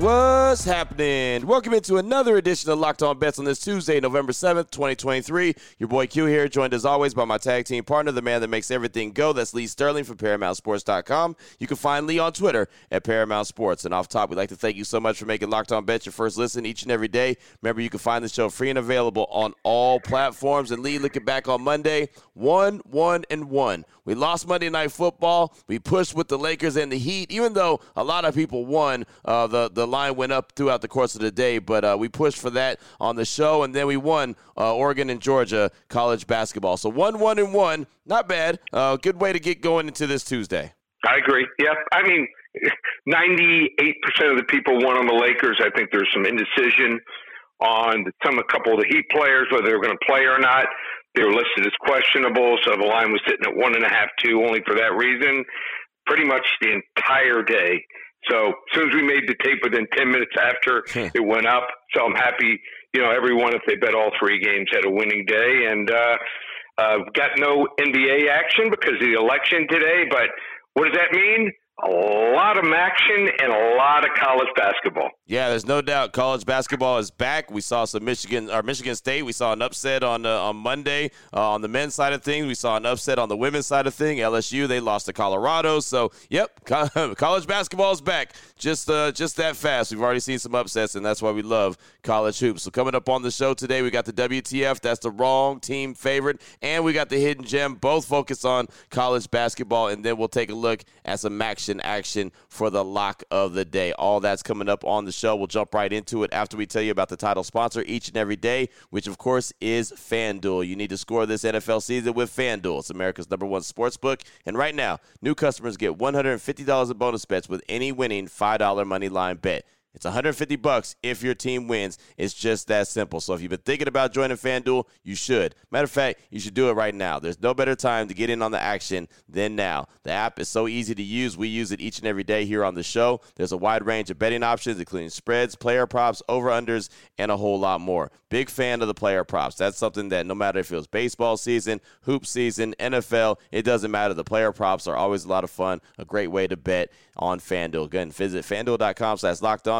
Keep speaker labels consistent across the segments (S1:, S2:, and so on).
S1: What's happening? Welcome into another edition of Locked On Bets on this Tuesday, November 7th, 2023. Your boy Q here, joined as always by my tag team partner, the man that makes everything go. That's Lee Sterling from ParamountSports.com. You can find Lee on Twitter at Paramount Sports. And off top, we'd like to thank you so much for making Locked On Bets your first listen each and every day. Remember, you can find the show free and available on all platforms. And Lee, looking back on Monday, one, one, and one. We lost Monday Night Football. We pushed with the Lakers and the Heat, even though a lot of people won. Uh, the the line went up throughout the course of the day, but uh, we pushed for that on the show, and then we won uh, Oregon and Georgia college basketball. So one, one, and one, not bad. Uh, good way to get going into this Tuesday.
S2: I agree. Yep. I mean, 98% of the people won on the Lakers. I think there's some indecision on some a couple of the Heat players whether they're going to play or not. They were listed as questionable, so the line was sitting at one and a half, two, only for that reason, pretty much the entire day. So as soon as we made the tape, within ten minutes after it went up. So I'm happy. You know, everyone if they bet all three games had a winning day, and uh, uh, got no NBA action because of the election today. But what does that mean? a lot of action and a lot of college basketball.
S1: Yeah, there's no doubt college basketball is back. We saw some Michigan or Michigan State. We saw an upset on uh, on Monday uh, on the men's side of things. We saw an upset on the women's side of things. LSU they lost to Colorado. So yep, college basketball is back. Just uh, just that fast. We've already seen some upsets, and that's why we love college hoops. So coming up on the show today, we got the WTF. That's the wrong team favorite, and we got the hidden gem. Both focus on college basketball, and then we'll take a look at some action action for the lock of the day. All that's coming up on the show. We'll jump right into it after we tell you about the title sponsor each and every day, which of course is FanDuel. You need to score this NFL season with FanDuel. It's America's number one sports book. And right now, new customers get $150 in bonus bets with any winning $5 money line bet. It's 150 bucks if your team wins. It's just that simple. So if you've been thinking about joining FanDuel, you should. Matter of fact, you should do it right now. There's no better time to get in on the action than now. The app is so easy to use. We use it each and every day here on the show. There's a wide range of betting options, including spreads, player props, over-unders, and a whole lot more. Big fan of the player props. That's something that no matter if it was baseball season, hoop season, NFL, it doesn't matter. The player props are always a lot of fun. A great way to bet on FanDuel. Again, visit FanDuel.com slash locked on.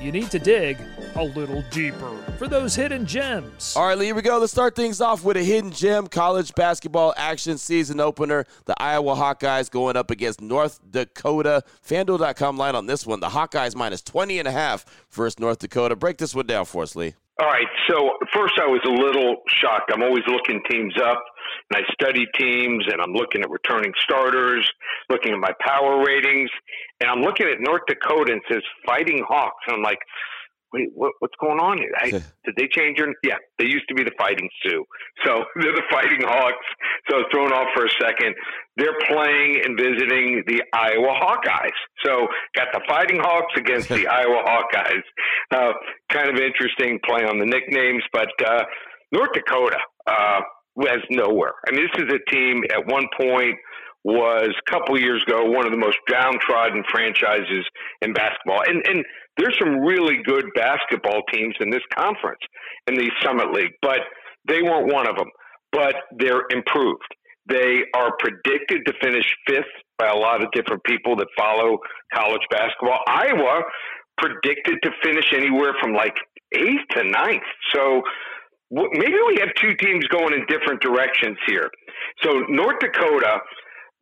S3: you need to dig a little deeper for those hidden gems.
S1: All right, Lee, here we go. Let's start things off with a hidden gem college basketball action season opener. The Iowa Hawkeyes going up against North Dakota. FanDuel.com line on this one. The Hawkeyes minus 20 and a half versus North Dakota. Break this one down for us, Lee.
S2: All right. So first, I was a little shocked. I'm always looking teams up, and I study teams, and I'm looking at returning starters, looking at my power ratings, and I'm looking at North Dakota and says Fighting Hawks, and I'm like, wait, what, what's going on here? I, did they change your? Yeah, they used to be the Fighting Sioux, so they're the Fighting Hawks. So I was thrown off for a second. They're playing and visiting the Iowa Hawkeyes. So got the Fighting Hawks against the Iowa Hawkeyes. Uh, kind of interesting play on the nicknames, but uh, North Dakota uh, has nowhere. I mean, this is a team at one point was a couple years ago one of the most downtrodden franchises in basketball. And and there's some really good basketball teams in this conference in the Summit League, but they weren't one of them. But they're improved. They are predicted to finish fifth by a lot of different people that follow college basketball. Iowa predicted to finish anywhere from like eighth to ninth. So maybe we have two teams going in different directions here. So North Dakota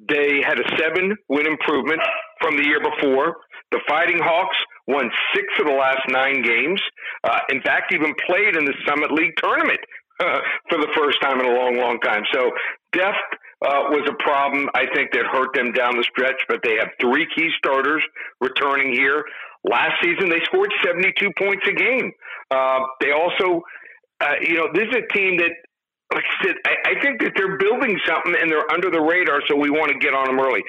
S2: they had a seven win improvement from the year before. The Fighting Hawks won six of the last nine games. Uh, in fact, even played in the Summit League tournament uh, for the first time in a long, long time. So depth uh, was a problem, I think, that hurt them down the stretch, but they have three key starters returning here. Last season, they scored 72 points a game. Uh, they also, uh, you know, this is a team that like I said, I, I think that they're building something and they're under the radar, so we want to get on them early.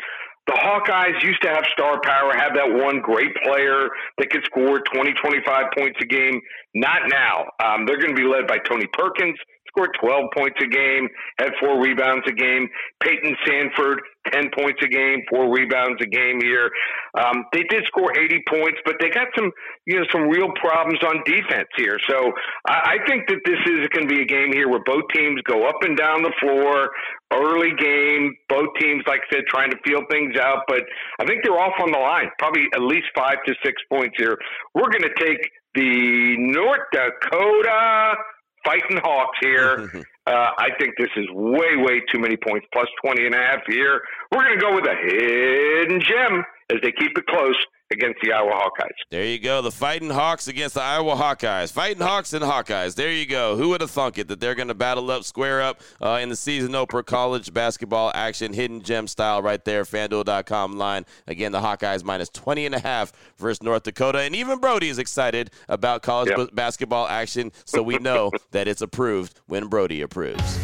S2: The Hawkeyes used to have star power, have that one great player that could score 20, 25 points a game. Not now. Um, they're going to be led by Tony Perkins, scored 12 points a game, had four rebounds a game. Payton Sandfort, 10 points a game, four rebounds a game here. Um, they did score 80 points, but they got some, you know, some real problems on defense here. So I, I think that this is going to be a game here where both teams go up and down the floor, early game, both teams, like I said, trying to feel things out. But I think they're off on the line, probably at least five to six points here. We're going to take the North Dakota Fighting Hawks here. uh, I think this is way, way too many points, plus 20 and a half here. We're going to go with a hidden gem as they keep it close against the Iowa Hawkeyes.
S1: There you go. The Fighting Hawks against the Iowa Hawkeyes. Fighting Hawks and Hawkeyes. There you go. Who would have thunk it that they're going to battle up, square up uh, in the season opener college basketball action, hidden gem style right there, fanduel.com line. Again, the Hawkeyes minus 20 and a half versus North Dakota. And even Brody is excited about college yep. b- basketball action, so we know that it's approved when Brody approves.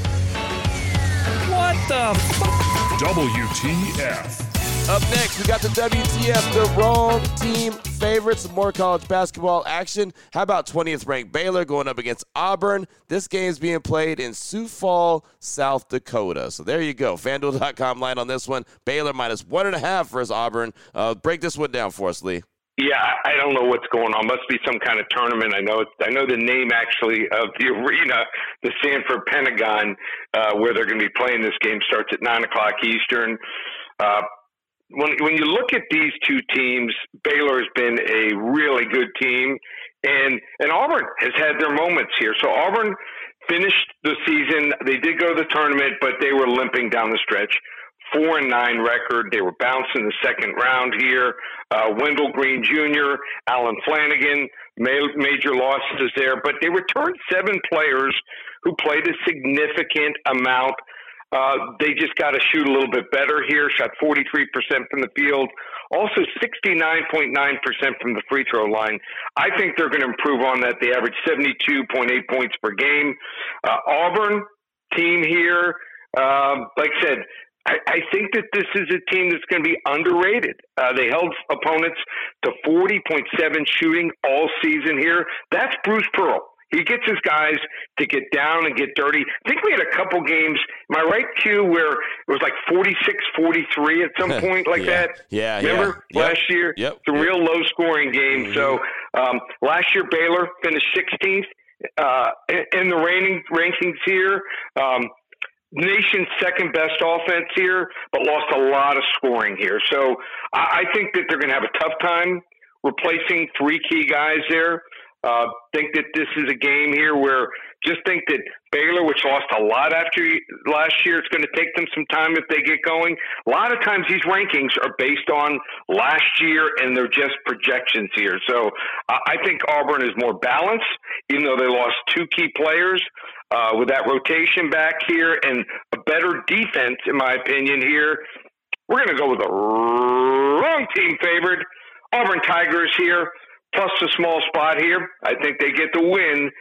S3: What the f- WTF.
S1: Up next, we got the WTF, the wrong team favorites. Some more college basketball action. How about 20th ranked Baylor going up against Auburn? This game is being played in Sioux Falls, South Dakota. So there you go. FanDuel.com line on this one. Baylor minus one and a half versus Auburn. Uh, break this one down for us, Lee.
S2: Yeah, I don't know what's going on. Must be some kind of tournament. I know. I know the name actually of the arena, the Sanford Pentagon, uh, where they're going to be playing this game. Starts at nine o'clock Eastern. Uh, when when you look at these two teams, Baylor has been a really good team, and and Auburn has had their moments here. So Auburn finished the season. They did go to the tournament, but they were limping down the stretch. Four and nine record. They were bounced in the second round here. Uh, Wendell Green Jr., Allen Flanigan, major losses there, but they returned seven players who played a significant amount uh, they just got to shoot a little bit better here. Shot 43% from the field, also 69.9% from the free throw line. I think they're going to improve on that. They average 72.8 points per game. Uh, Auburn team here, um, like I said, I, I, think that this is a team that's going to be underrated. Uh, they held opponents to 40.7 shooting all season here. That's Bruce Pearl. He gets his guys to get down and get dirty. I think we had a couple games, am I right, Q, where it was like 46 43 at some point like
S1: yeah.
S2: that?
S1: Yeah.
S2: Remember
S1: yeah.
S2: last
S1: yep.
S2: year?
S1: Yep.
S2: It's a real low scoring game. Mm-hmm. So um, last year, Baylor finished 16th uh, in the rating, rankings here. Um, nation's second best offense here, but lost a lot of scoring here. So I, I think that they're going to have a tough time replacing three key guys there. Uh, think that this is a game here where just think that Baylor, which lost a lot after last year, it's going to take them some time if they get going. A lot of times these rankings are based on last year and they're just projections here. So I think Auburn is more balanced, even though they lost two key players. Uh, with that rotation back here and a better defense, in my opinion, here, we're going to go with the wrong team favorite. Auburn Tigers here plus a small spot here. I think they get the win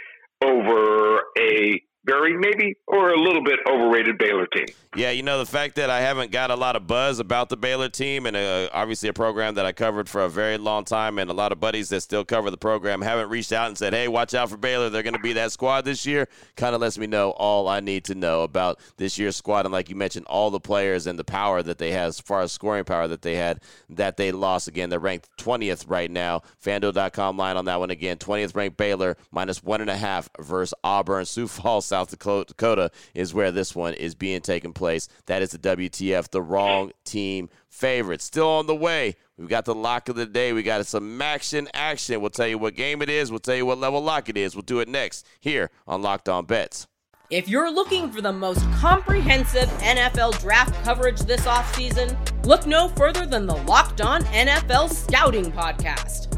S2: over a very maybe or a little bit overrated Baylor team.
S1: Yeah, you know the fact that I haven't got a lot of buzz about the Baylor team, and uh, obviously a program that I covered for a very long time, and a lot of buddies that still cover the program haven't reached out and said, "Hey, watch out for Baylor. They're going to be that squad this year." Kind of lets me know all I need to know about this year's squad, and like you mentioned, all the players and the power that they have as far as scoring power that they had that they lost. Again, they're ranked 20th right now. FanDuel.com line on that one again. 20th ranked Baylor minus one and a half versus Auburn. Sioux Falls, South Dakota is where this one is being taken place. That is the WTF, the wrong team favorite. Still on the way. We've got the lock of the day. We got some action action. We'll tell you what game it is. We'll tell you what level lock it is. We'll do it next here on Locked On Bets.
S4: If you're looking for the most comprehensive NFL draft coverage this offseason, look no further than the Locked On NFL Scouting Podcast.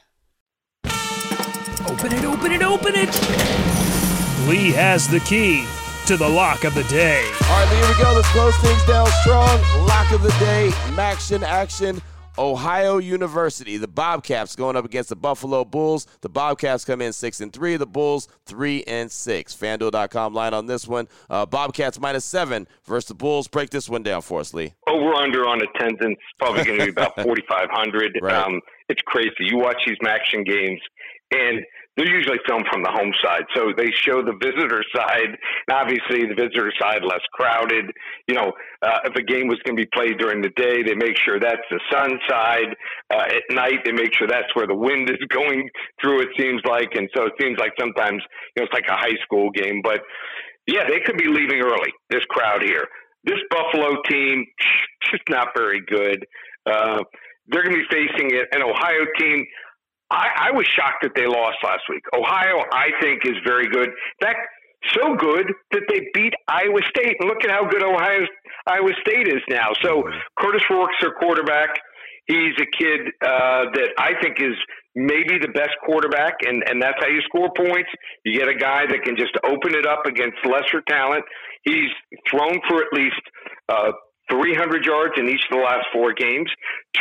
S3: Open it, open it, open it! Lee has the key to the lock of the day.
S1: All right, here we go. Let's close things down strong. Lock of the day, action, action. Ohio University. The Bobcats going up against the Buffalo Bulls. The Bobcats come in six and three. The Bulls three and six. FanDuel.com line on this one. Uh, Bobcats minus seven versus the Bulls. Break this one down for us, Lee.
S2: Over under on attendance probably going to be about forty five hundred.
S1: Right.
S2: Um, it's crazy. You watch these action games and they're usually filmed from the home side. So they show the visitor side. And obviously, the visitor side less crowded. You know, uh, if a game was going to be played during the day, they make sure that's the sun side. Uh, at night, they make sure that's where the wind is going through. It seems like, and so it seems like sometimes you know it's like a high school game. But yeah, they could be leaving early. This crowd here. This Buffalo team, just not very good. Uh, they're going to be facing an Ohio team I, I was shocked that they lost last week. Ohio, I think, is very good. In fact, so good that they beat Iowa State. And look at how good Ohio Iowa State is now. So Kurtis Rourke's their quarterback. He's a kid uh, that I think is maybe the best quarterback, and, and that's how you score points. You get a guy that can just open it up against lesser talent. He's thrown for at least uh, 300 yards in each of the last four games.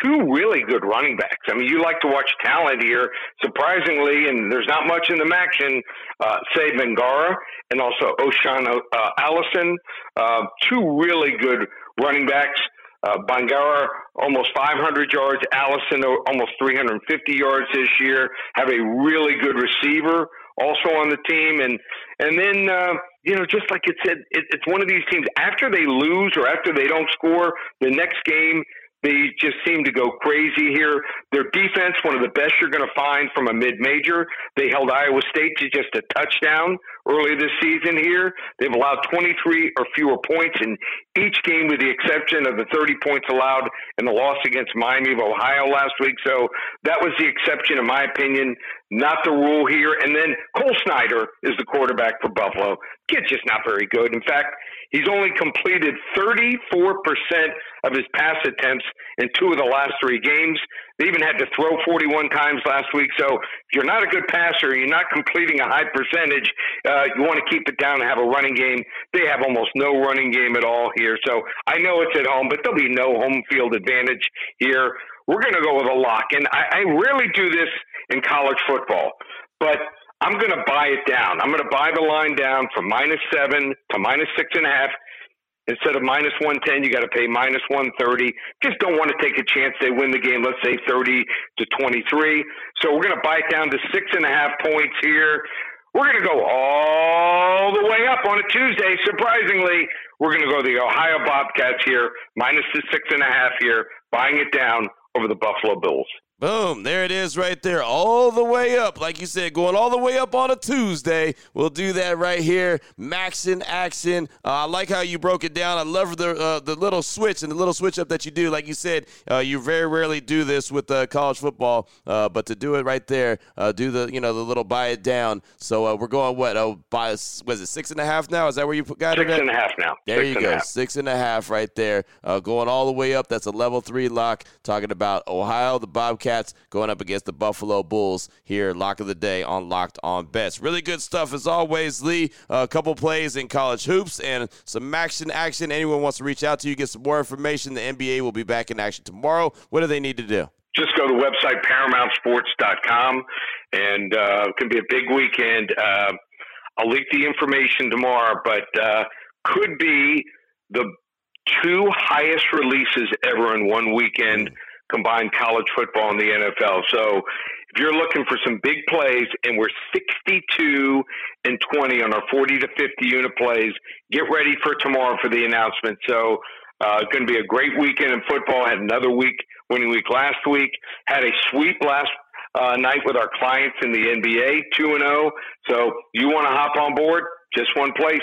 S2: Two really good running backs. I mean, you like to watch talent here. Surprisingly, and there's not much in the action, uh, Sieh Bangura and also O'Shaan uh, Allison. Uh, two really good running backs. Uh, Bangura almost 500 yards. Allison almost 350 yards this year. Have a really good receiver also on the team, and and then uh, you know, just like it said, it, it's one of these teams. After they lose or after they don't score, the next game they just seem to go crazy here. Their defense, one of the best you're going to find from a mid-major. They held Iowa State to just a touchdown early this season here. They've allowed 23 or fewer points in each game, with the exception of the 30 points allowed in the loss against Miami of Ohio last week. So that was the exception, in my opinion, not the rule here. And then Cole Snyder is the quarterback for Buffalo. Kid's just not very good. In fact, he's only completed 34% of his pass attempts in two of the last three games. They even had to throw 41 times last week. So if you're not a good passer, you're not completing a high percentage, uh, you want to keep it down and have a running game. They have almost no running game at all here. So I know it's at home, but there'll be no home field advantage here. We're going to go with a lock. And I, I rarely do this in college football, but I'm going to buy it down. I'm going to buy the line down from minus seven to minus six and a half. Instead of minus 110, you got to pay minus 130. Just don't want to take a chance they win the game, let's say 30 to 23. So we're going to buy it down to six and a half points here. We're going to go all the way up on a Tuesday. Surprisingly, we're going to go the Ohio Bobcats here, minus the six and a half here, buying it down over the Buffalo Bills.
S1: Boom, there it is right there, all the way up. Like you said, going all the way up on a Tuesday. We'll do that right here. Maxin action. Uh, I like how you broke it down. I love the uh, the little switch and the little switch up that you do. Like you said, uh, you very rarely do this with uh, college football, uh, but to do it right there, uh, do the you know the little buy it down. So we're going what? Oh, buy was it six and a half now? Is that where you got
S2: six
S1: it?
S2: Six and a half now.
S1: There
S2: six
S1: you go, six and a half right there, going all the way up. That's a level three lock. Talking about Ohio, the Bobcats going up against the Buffalo Bulls here, lock of the day on Locked On Bets. Really good stuff as always, Lee. A couple plays in college hoops and some action. Action. Anyone wants to reach out to you, get some more information. The NBA will be back in action tomorrow. What do they need to do?
S2: Just go to the website paramountsports.com, and uh, it can be a big weekend. Uh, I'll leak the information tomorrow, but uh, could be the two highest releases ever in one weekend combined college football and the NFL. So if you're looking for some big plays, and we're 62 and 20 on our 40 to 50 unit plays, get ready for tomorrow for the announcement. So uh, it's going to be a great weekend in football. Had another week, winning week last week. Had a sweep last uh, night with our clients in the NBA, 2 and 0. So you want to hop on board? Just one place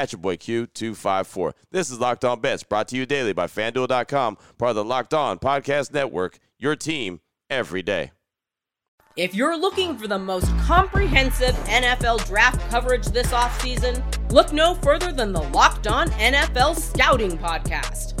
S1: your boy Q254. This is Locked On Bets, brought to you daily by FanDuel.com, part of the Locked On Podcast Network, your team every day.
S4: If you're looking for the most comprehensive NFL draft coverage this offseason, look no further than the Locked On NFL Scouting Podcast.